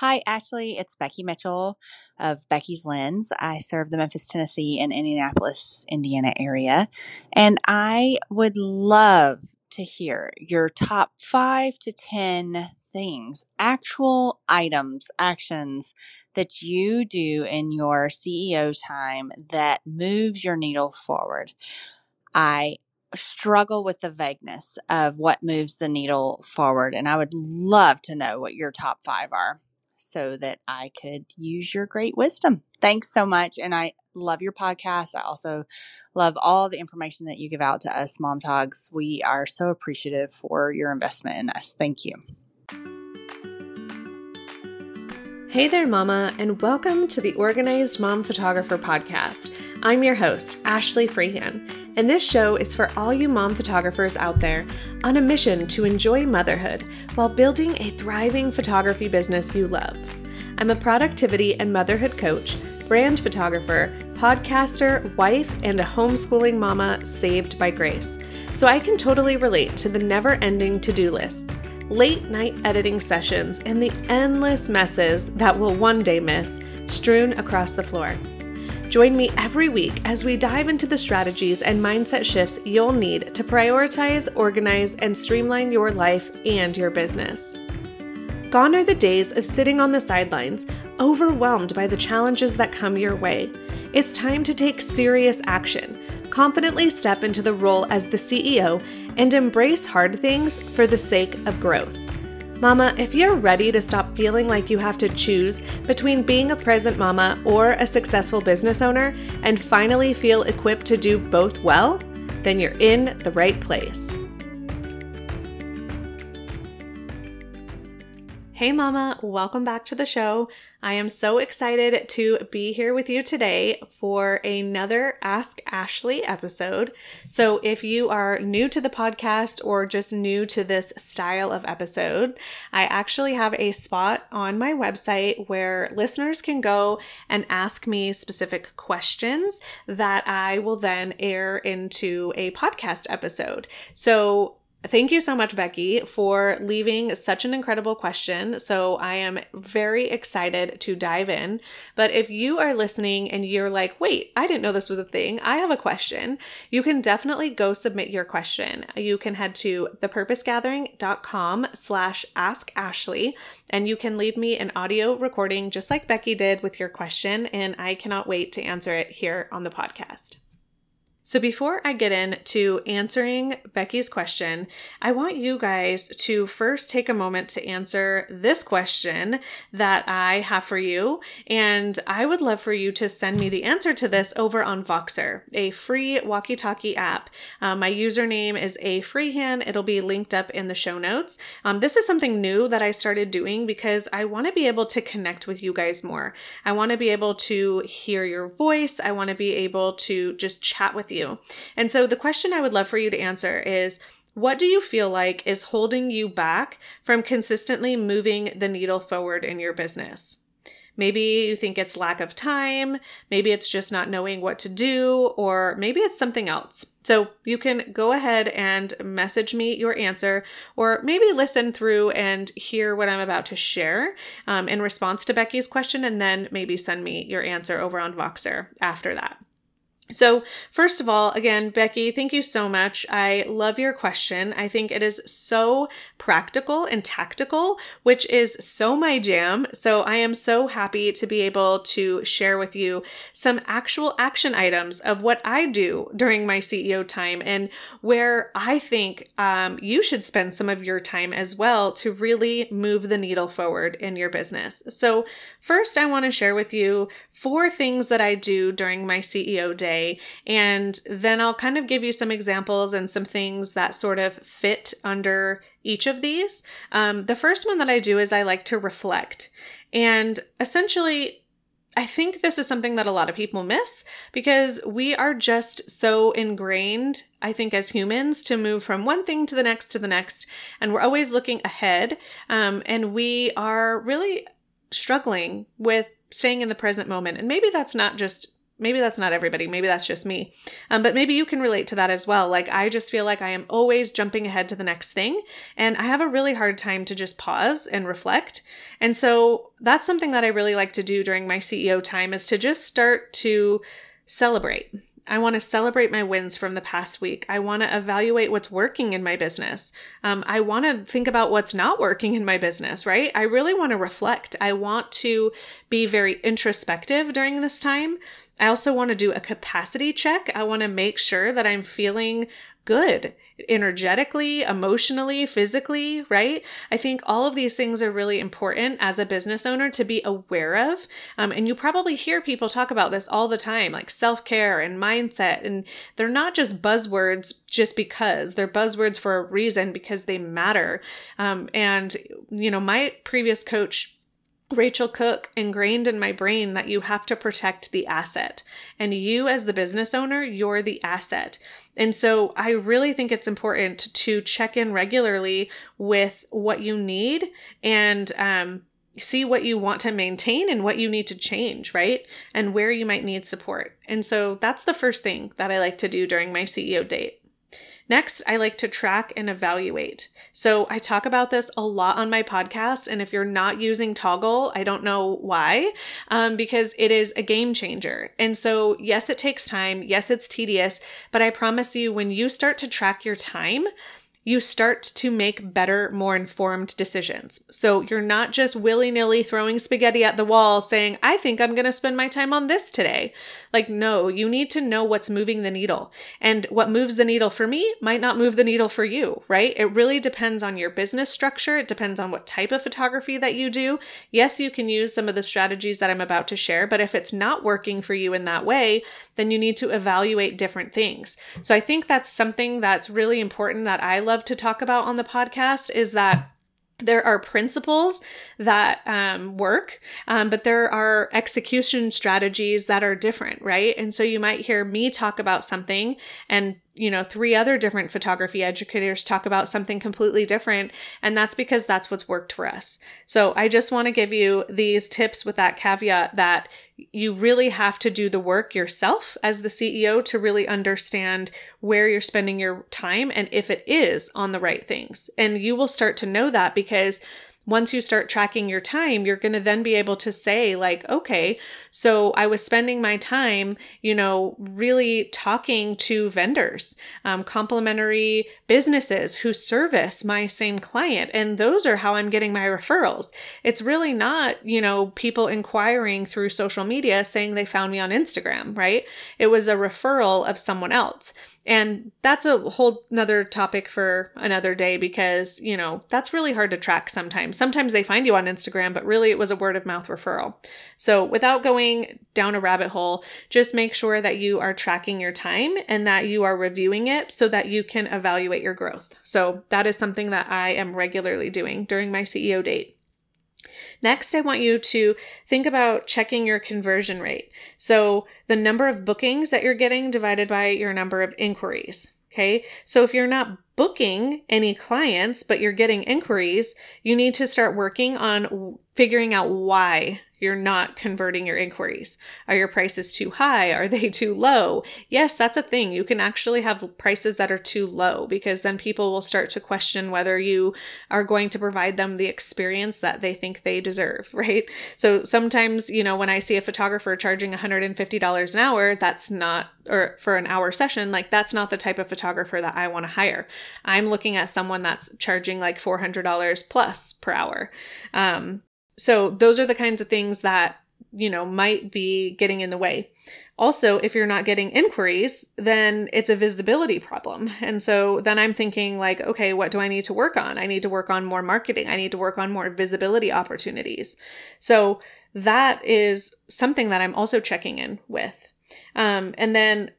Hi, Ashley. It's Becky Mitchell of Becky's Lens. I serve the Memphis, Tennessee, and Indianapolis, Indiana area. And I would love to hear your top five to 10 things, actual items, actions that you do in your CEO time that moves your needle forward. I struggle with the vagueness of what moves the needle forward, and I would love to know what your top five are so that I could use your great wisdom. Thanks so much. And I love your podcast. I also love all the information that you give out to us, Mom Togs. We are so appreciative for your investment in us. Thank you. Hey there, Mama, and welcome to the Organized Mom Photographer Podcast. I'm your host, Ashley Freehan, and this show is for all you mom photographers out there on a mission to enjoy motherhood while building a thriving photography business you love. I'm a productivity and motherhood coach, brand photographer, podcaster, wife, and a homeschooling mama saved by grace. So I can totally relate to the never ending to do lists late night editing sessions, and the endless messes that we'll one day miss strewn across the floor. Join me every week as we dive into the strategies and mindset shifts you'll need to prioritize, organize, and streamline your life and your business. Gone are the days of sitting on the sidelines, overwhelmed by the challenges that come your way. It's time to take serious action, confidently step into the role as the CEO, and embrace hard things for the sake of growth. Mama, if you're ready to stop feeling like you have to choose between being a present mama or a successful business owner and finally feel equipped to do both well, then you're in the right place. Hey, Mama, welcome back to the show. I am so excited to be here with you today for another Ask Ashley episode. So, if you are new to the podcast or just new to this style of episode, I actually have a spot on my website where listeners can go and ask me specific questions that I will then air into a podcast episode. So, Thank you so much, Becky, for leaving such an incredible question. So I am very excited to dive in. But if you are listening and you're like, wait, I didn't know this was a thing, I have a question, you can definitely go submit your question. You can head to thepurposegathering.com slash ask Ashley and you can leave me an audio recording just like Becky did with your question. And I cannot wait to answer it here on the podcast. So, before I get into answering Becky's question, I want you guys to first take a moment to answer this question that I have for you. And I would love for you to send me the answer to this over on Voxer, a free walkie talkie app. Um, my username is afreehan, it'll be linked up in the show notes. Um, this is something new that I started doing because I want to be able to connect with you guys more. I want to be able to hear your voice, I want to be able to just chat with you you. And so the question I would love for you to answer is what do you feel like is holding you back from consistently moving the needle forward in your business? Maybe you think it's lack of time, maybe it's just not knowing what to do, or maybe it's something else. So you can go ahead and message me your answer, or maybe listen through and hear what I'm about to share um, in response to Becky's question, and then maybe send me your answer over on Voxer after that. So, first of all, again, Becky, thank you so much. I love your question. I think it is so practical and tactical, which is so my jam. So, I am so happy to be able to share with you some actual action items of what I do during my CEO time and where I think um, you should spend some of your time as well to really move the needle forward in your business. So, first, I want to share with you four things that I do during my CEO day and then I'll kind of give you some examples and some things that sort of fit under each of these. Um, the first one that I do is I like to reflect. And essentially, I think this is something that a lot of people miss because we are just so ingrained, I think, as humans to move from one thing to the next to the next. And we're always looking ahead. Um, and we are really struggling with staying in the present moment. And maybe that's not just maybe that's not everybody. Maybe that's just me. Um, but maybe you can relate to that as well. Like, I just feel like I am always jumping ahead to the next thing. And I have a really hard time to just pause and reflect. And so that's something that I really like to do during my CEO time is to just start to celebrate. I want to celebrate my wins from the past week. I want to evaluate what's working in my business. Um, I want to think about what's not working in my business, right? I really want to reflect. I want to be very introspective during this time. I also want to do a capacity check. I want to make sure that I'm feeling good energetically, emotionally, physically, right? I think all of these things are really important as a business owner to be aware of. Um, and you probably hear people talk about this all the time, like self care and mindset. And they're not just buzzwords just because, they're buzzwords for a reason because they matter. Um, and, you know, my previous coach Rachel Cook ingrained in my brain that you have to protect the asset. And you, as the business owner, you're the asset. And so I really think it's important to check in regularly with what you need and um, see what you want to maintain and what you need to change, right? And where you might need support. And so that's the first thing that I like to do during my CEO date. Next, I like to track and evaluate. So I talk about this a lot on my podcast. And if you're not using Toggl, I don't know why, um, because it is a game changer. And so, yes, it takes time. Yes, it's tedious. But I promise you, when you start to track your time, you start to make better, more informed decisions. So you're not just willy nilly throwing spaghetti at the wall saying, I think I'm going to spend my time on this today. Like, no, you need to know what's moving the needle. And what moves the needle for me might not move the needle for you, right? It really depends on your business structure. It depends on what type of photography that you do. Yes, you can use some of the strategies that I'm about to share, but if it's not working for you in that way, then you need to evaluate different things. So I think that's something that's really important that I love to talk about on the podcast is that there are principles that um, work, um, but there are execution strategies that are different, right? And so you might hear me talk about something and you know, three other different photography educators talk about something completely different. And that's because that's what's worked for us. So I just want to give you these tips with that caveat that you really have to do the work yourself as the CEO to really understand where you're spending your time and if it is on the right things. And you will start to know that because once you start tracking your time, you're going to then be able to say, like, okay, so I was spending my time, you know, really talking to vendors, um, businesses who service my same client. And those are how I'm getting my referrals. It's really not, you know, people inquiring through social media saying they found me on Instagram, right? It was a referral of someone else. And that's a whole nother topic for another day because, you know, that's really hard to track sometimes. Sometimes they find you on Instagram, but really it was a word of mouth referral. So without going down a rabbit hole, just make sure that you are tracking your time and that you are reviewing it so that you can evaluate your growth. So that is something that I am regularly doing during my CEO date. Next, I want you to think about checking your conversion rate. So, the number of bookings that you're getting divided by your number of inquiries. Okay. So, if you're not booking any clients, but you're getting inquiries, you need to start working on figuring out why you're not converting your inquiries. Are your prices too high? Are they too low? Yes, that's a thing. You can actually have prices that are too low because then people will start to question whether you are going to provide them the experience that they think they deserve, right? So sometimes, you know, when I see a photographer charging $150 an hour, that's not, or for an hour session, like that's not the type of photographer that I want to hire. I'm looking at someone that's charging like $400 plus per hour. Um, so those are the kinds of things that, you know, might be getting in the way. Also, if you're not getting inquiries, then it's a visibility problem. And so then I'm thinking, like, okay, what do I need to work on? I need to work on more marketing. I need to work on more visibility opportunities. So that is something that I'm also checking in with. Um, and then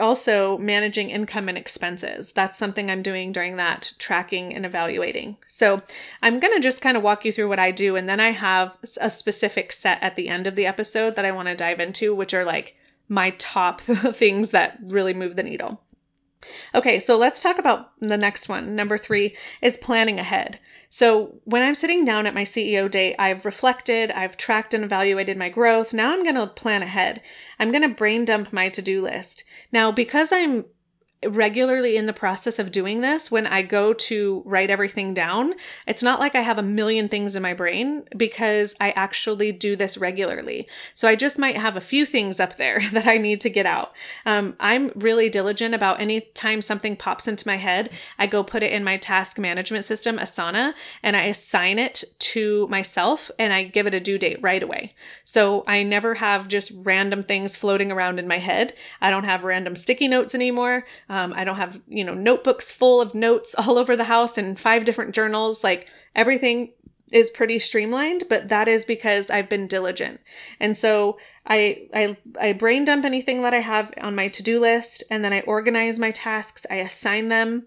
also managing income and expenses. That's something I'm doing during that tracking and evaluating. So I'm going to just kind of walk you through what I do. And then I have a specific set at the end of the episode that I want to dive into, which are like my top things that really move the needle. Okay, so let's talk about the next one. Number three is planning ahead. So, when I'm sitting down at my CEO date, I've reflected, I've tracked and evaluated my growth. Now I'm going to plan ahead. I'm going to brain dump my to do list. Now, because I'm regularly in the process of doing this when I go to write everything down. It's not like I have a million things in my brain because I actually do this regularly. So I just might have a few things up there that I need to get out. Um, I'm really diligent about any time something pops into my head, I go put it in my task management system, Asana, and I assign it to myself and I give it a due date right away. So I never have just random things floating around in my head. I don't have random sticky notes anymore. Um, I don't have, you know, notebooks full of notes all over the house and five different journals. Like everything is pretty streamlined, but that is because I've been diligent. And so I I I brain dump anything that I have on my to-do list and then I organize my tasks, I assign them.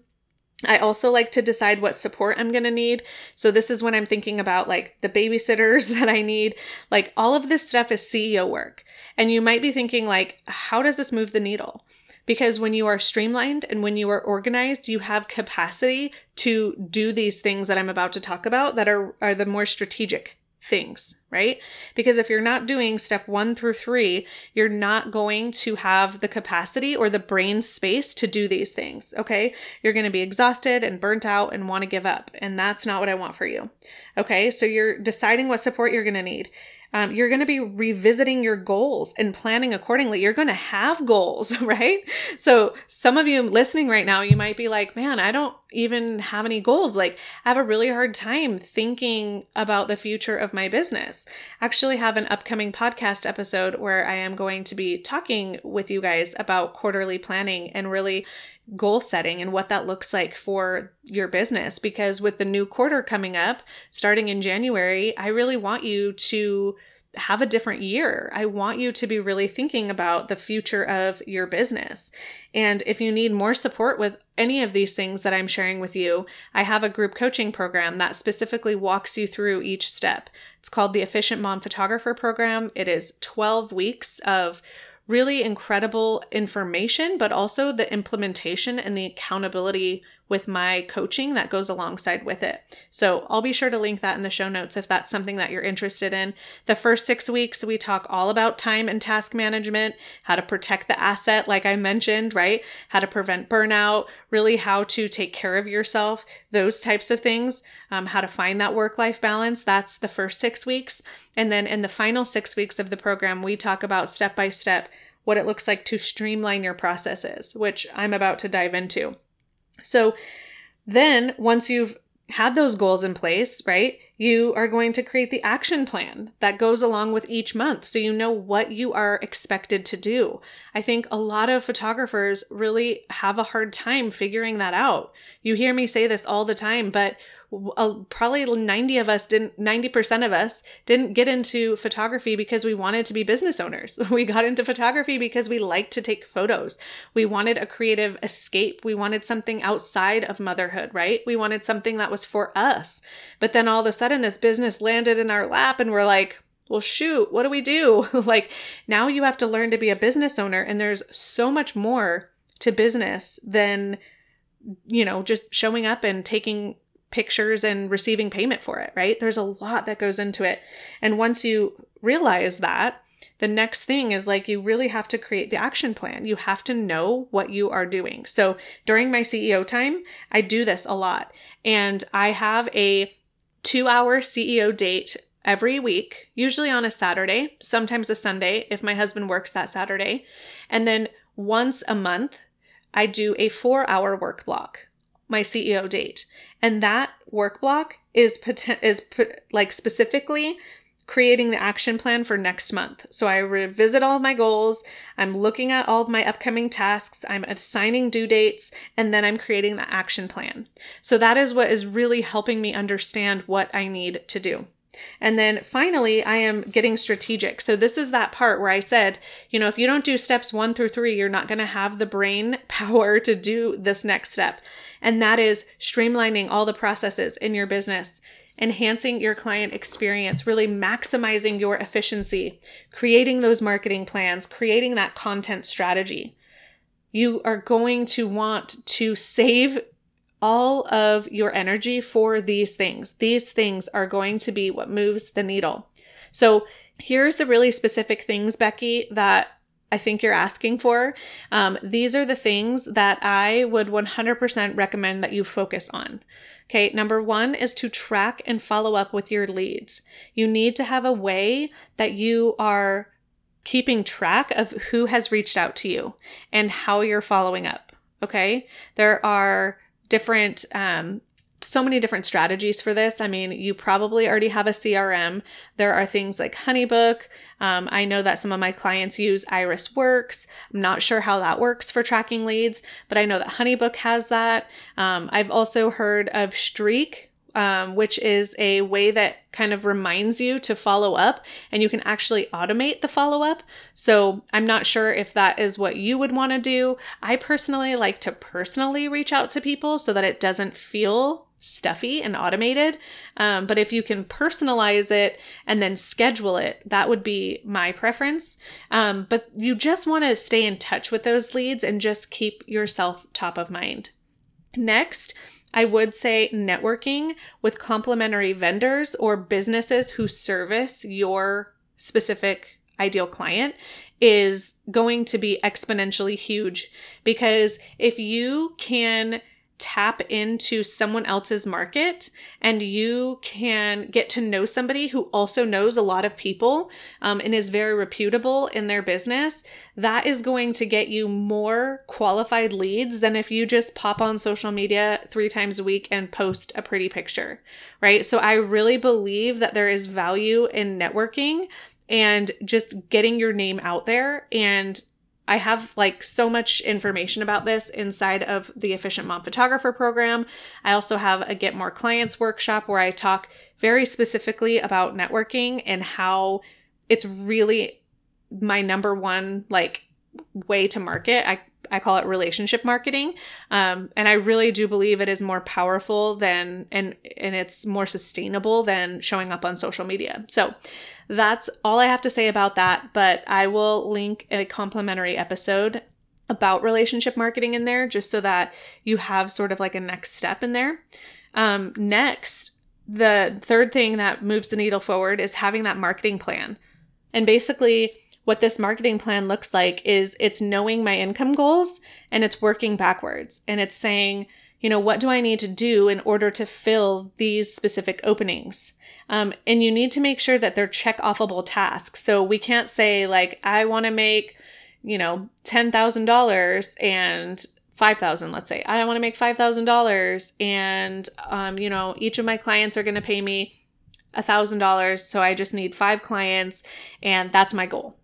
I also like to decide what support I'm going to need. So this is when I'm thinking about like the babysitters that I need. Like all of this stuff is CEO work. And you might be thinking like how does this move the needle? Because when you are streamlined and when you are organized, you have capacity to do these things that I'm about to talk about that are, are the more strategic things, right? Because if you're not doing step one through three, you're not going to have the capacity or the brain space to do these things, okay? You're going to be exhausted and burnt out and want to give up. And that's not what I want for you, okay? So you're deciding what support you're going to need. Um, you're going to be revisiting your goals and planning accordingly. You're going to have goals, right? So, some of you listening right now, you might be like, man, I don't even have any goals. Like, I have a really hard time thinking about the future of my business. I actually have an upcoming podcast episode where I am going to be talking with you guys about quarterly planning and really goal setting and what that looks like for your business. Because with the new quarter coming up, starting in January, I really want you to have a different year. I want you to be really thinking about the future of your business. And if you need more support with any of these things that I'm sharing with you, I have a group coaching program that specifically walks you through each step. It's called the Efficient Mom Photographer Program. It is 12 weeks of really incredible information, but also the implementation and the accountability with my coaching that goes alongside with it. So I'll be sure to link that in the show notes if that's something that you're interested in. The first six weeks, we talk all about time and task management, how to protect the asset, like I mentioned, right? How to prevent burnout, really how to take care of yourself, those types of things, um, how to find that work life balance. That's the first six weeks. And then in the final six weeks of the program, we talk about step by step what it looks like to streamline your processes, which I'm about to dive into. So then once you've had those goals in place, right? You are going to create the action plan that goes along with each month so you know what you are expected to do. I think a lot of photographers really have a hard time figuring that out. You hear me say this all the time, but probably 90 of us didn't 90% of us didn't get into photography because we wanted to be business owners. We got into photography because we liked to take photos. We wanted a creative escape. We wanted something outside of motherhood right? We wanted something that was for us. But then all of a sudden this business landed in our lap and we're like well, shoot, what do we do? like, now you have to learn to be a business owner, and there's so much more to business than, you know, just showing up and taking pictures and receiving payment for it, right? There's a lot that goes into it. And once you realize that, the next thing is like you really have to create the action plan. You have to know what you are doing. So during my CEO time, I do this a lot. And I have a two hour CEO date every week, usually on a Saturday, sometimes a Sunday if my husband works that Saturday. And then once a month, I do a four hour work block, my CEO date. And that work block is is put, like specifically creating the action plan for next month. So I revisit all of my goals, I'm looking at all of my upcoming tasks, I'm assigning due dates, and then I'm creating the action plan. So that is what is really helping me understand what I need to do. And then finally, I am getting strategic. So, this is that part where I said, you know, if you don't do steps one through three, you're not going to have the brain power to do this next step. And that is streamlining all the processes in your business, enhancing your client experience, really maximizing your efficiency, creating those marketing plans, creating that content strategy. you are going to want to save all of your energy for these things. These things are going to be what moves the needle. So, here's the really specific things, Becky, that I think you're asking for. Um, these are the things that I would 100% recommend that you focus on. Okay, number one is to track and follow up with your leads. You need to have a way that you are keeping track of who has reached out to you and how you're following up. Okay, there are different um, so many different strategies for this. I mean, you probably already have a CRM. There are things like Honeybook. Um, I know that some of my clients use Iris Works. I'm not sure how that works for tracking leads, but I know that Honeybook has that. Um, I've also heard of Streak, um, which is a way that kind of reminds you to follow up and you can actually automate the follow up. So I'm not sure if that is what you would want to do. I personally like to personally reach out to people so that it doesn't feel stuffy and automated. Um, but if you can personalize it and then schedule it, that would be my preference. Um, but you just want to stay in touch with those leads and just keep yourself top of mind. Next, I would say networking with complementary vendors or businesses who service your specific ideal client is going to be exponentially huge because if you can tap into someone else's market and you can get to know somebody who also knows a lot of people um, and is very reputable in their business, that is going to get you more qualified leads than if you just pop on social media three times a week and post a pretty picture, right? So I really believe that there is value in networking and just getting your name out there and I have like so much information about this inside of the Efficient Mom Photographer program. I also have a Get More Clients workshop where I talk very specifically about networking and how it's really my number one like way to market. I I call it relationship marketing. Um, and I really do believe it is more powerful than and and it's more sustainable than showing up on social media. So that's all I have to say about that. But I will link a complimentary episode about relationship marketing in there just so that you have sort of like a next step in there. Um, next, the third thing that moves the needle forward is having that marketing plan. And basically, what this marketing plan looks like is it's knowing my income goals and it's working backwards and it's saying, you know, what do I need to do in order to fill these specific openings? Um, and you need to make sure that they're check offable tasks. So we can't say, like, I want to make, you know, $10,000 and 5000 let's say i want to make $5000 and um, you know each of my clients are going to pay me $1000 so i just need five clients and that's my goal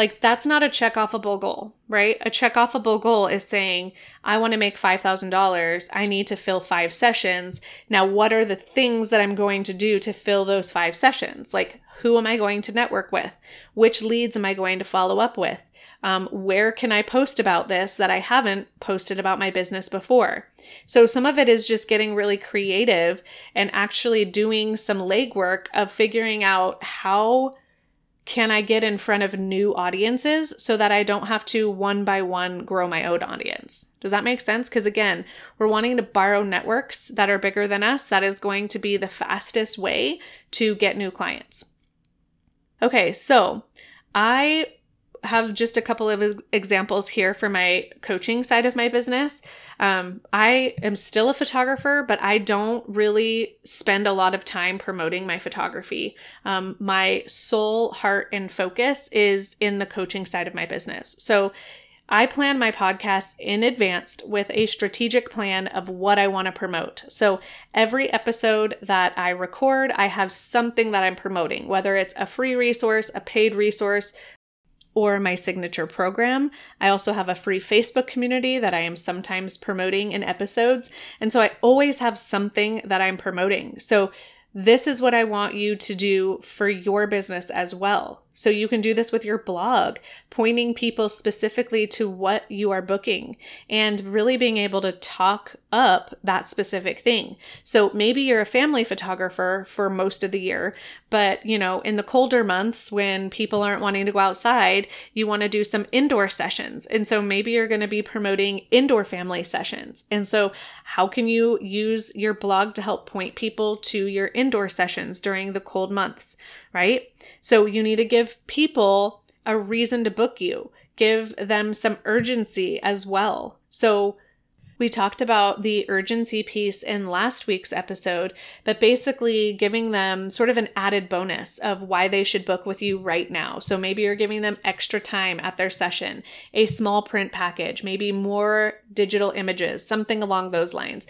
like that's not a check offable goal, right? A check offable goal is saying, I want to make $5,000. I need to fill five sessions. Now, what are the things that I'm going to do to fill those five sessions? Like, who am I going to network with? Which leads am I going to follow up with? Um, where can I post about this that I haven't posted about my business before? So some of it is just getting really creative and actually doing some legwork of figuring out how can I get in front of new audiences so that I don't have to one by one grow my own audience? Does that make sense? Because again, we're wanting to borrow networks that are bigger than us. That is going to be the fastest way to get new clients. Okay, so I have just a couple of examples here for my coaching side of my business. Um, I am still a photographer, but I don't really spend a lot of time promoting my photography. Um, my soul, heart, and focus is in the coaching side of my business. So I plan my podcast in advance with a strategic plan of what I want to promote. So every episode that I record, I have something that I'm promoting, whether it's a free resource, a paid resource, or my signature program. I also have a free Facebook community that I am sometimes promoting in episodes. And so I always have something that I'm promoting. So this is what I want you to do for your business as well. So you can do this with your blog, pointing people specifically to what you are booking and really being able to talk up that specific thing. So maybe you're a family photographer for most of the year, but you know, in the colder months when people aren't wanting to go outside, you want to do some indoor sessions. And so maybe you're going to be promoting indoor family sessions. And so how can you use your blog to help point people to your indoor sessions during the cold months, right? So you need to give people a reason to book you. Give them some urgency as well. So we talked about the urgency piece in last week's episode, but basically giving them sort of an added bonus of why they should book with you right now. So maybe you're giving them extra time at their session, a small print package, maybe more digital images, something along those lines.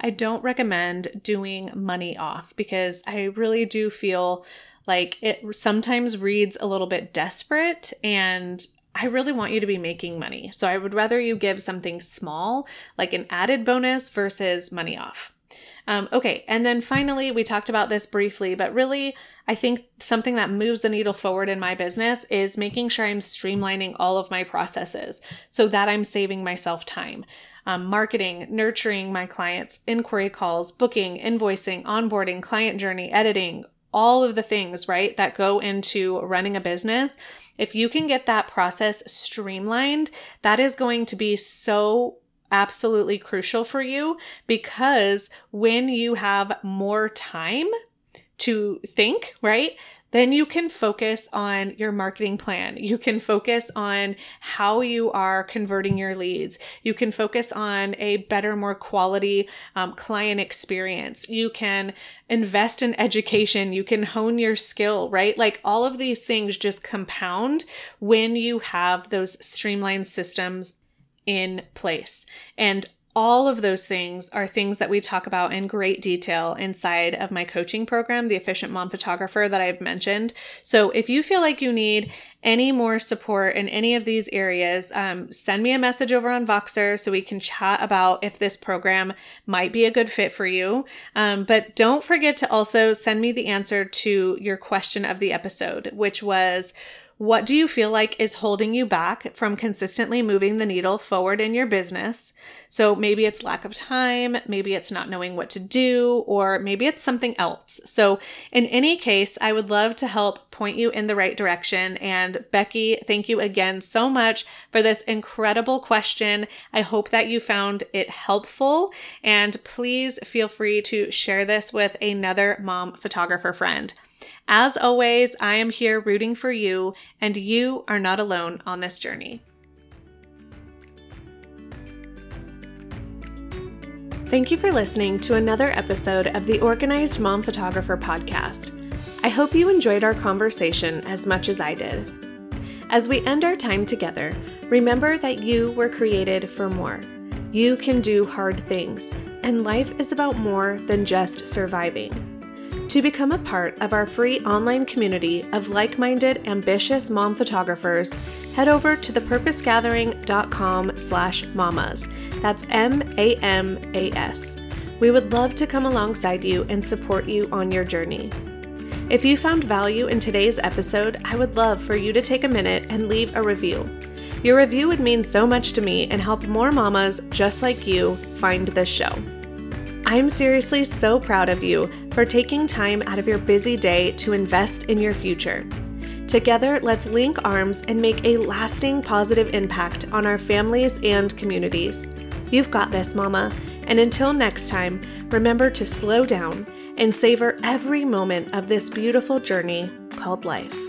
I don't recommend doing money off because I really do feel like it sometimes reads a little bit desperate and I really want you to be making money. So I would rather you give something small, like an added bonus, versus money off. Um, okay, and then finally, we talked about this briefly, but really, I think something that moves the needle forward in my business is making sure I'm streamlining all of my processes so that I'm saving myself time. Um, marketing, nurturing my clients, inquiry calls, booking, invoicing, onboarding, client journey, editing, all of the things, right, that go into running a business if you can get that process streamlined, that is going to be so absolutely crucial for you because when you have more time to think, right? Then you can focus on your marketing plan. You can focus on how you are converting your leads. You can focus on a better, more quality um, client experience. You can invest in education. You can hone your skill, right? Like all of these things just compound when you have those streamlined systems in place. And all of those things are things that we talk about in great detail inside of my coaching program, the Efficient Mom Photographer, that I've mentioned. So if you feel like you need any more support in any of these areas, um, send me a message over on Voxer so we can chat about if this program might be a good fit for you. Um, but don't forget to also send me the answer to your question of the episode, which was, what do you feel like is holding you back from consistently moving the needle forward in your business? So maybe it's lack of time, maybe it's not knowing what to do, or maybe it's something else. So, in any case, I would love to help point you in the right direction. And Becky, thank you again so much for this incredible question. I hope that you found it helpful. And please feel free to share this with another mom photographer friend. As always, I am here rooting for you, and you are not alone on this journey. Thank you for listening to another episode of the Organized Mom Photographer podcast. I hope you enjoyed our conversation as much as I did. As we end our time together, remember that you were created for more. You can do hard things, and life is about more than just surviving. To become a part of our free online community of like minded, ambitious mom photographers, head over to thepurposegathering.com slash mamas. That's M A M A S. We would love to come alongside you and support you on your journey. If you found value in today's episode, I would love for you to take a minute and leave a review. Your review would mean so much to me and help more mamas just like you find this show. I'm seriously so proud of you for taking time out of your busy day to invest in your future. Together, let's link arms and make a lasting positive impact on our families and communities. You've got this, Mama. And until next time, remember to slow down and savor every moment of this beautiful journey called life.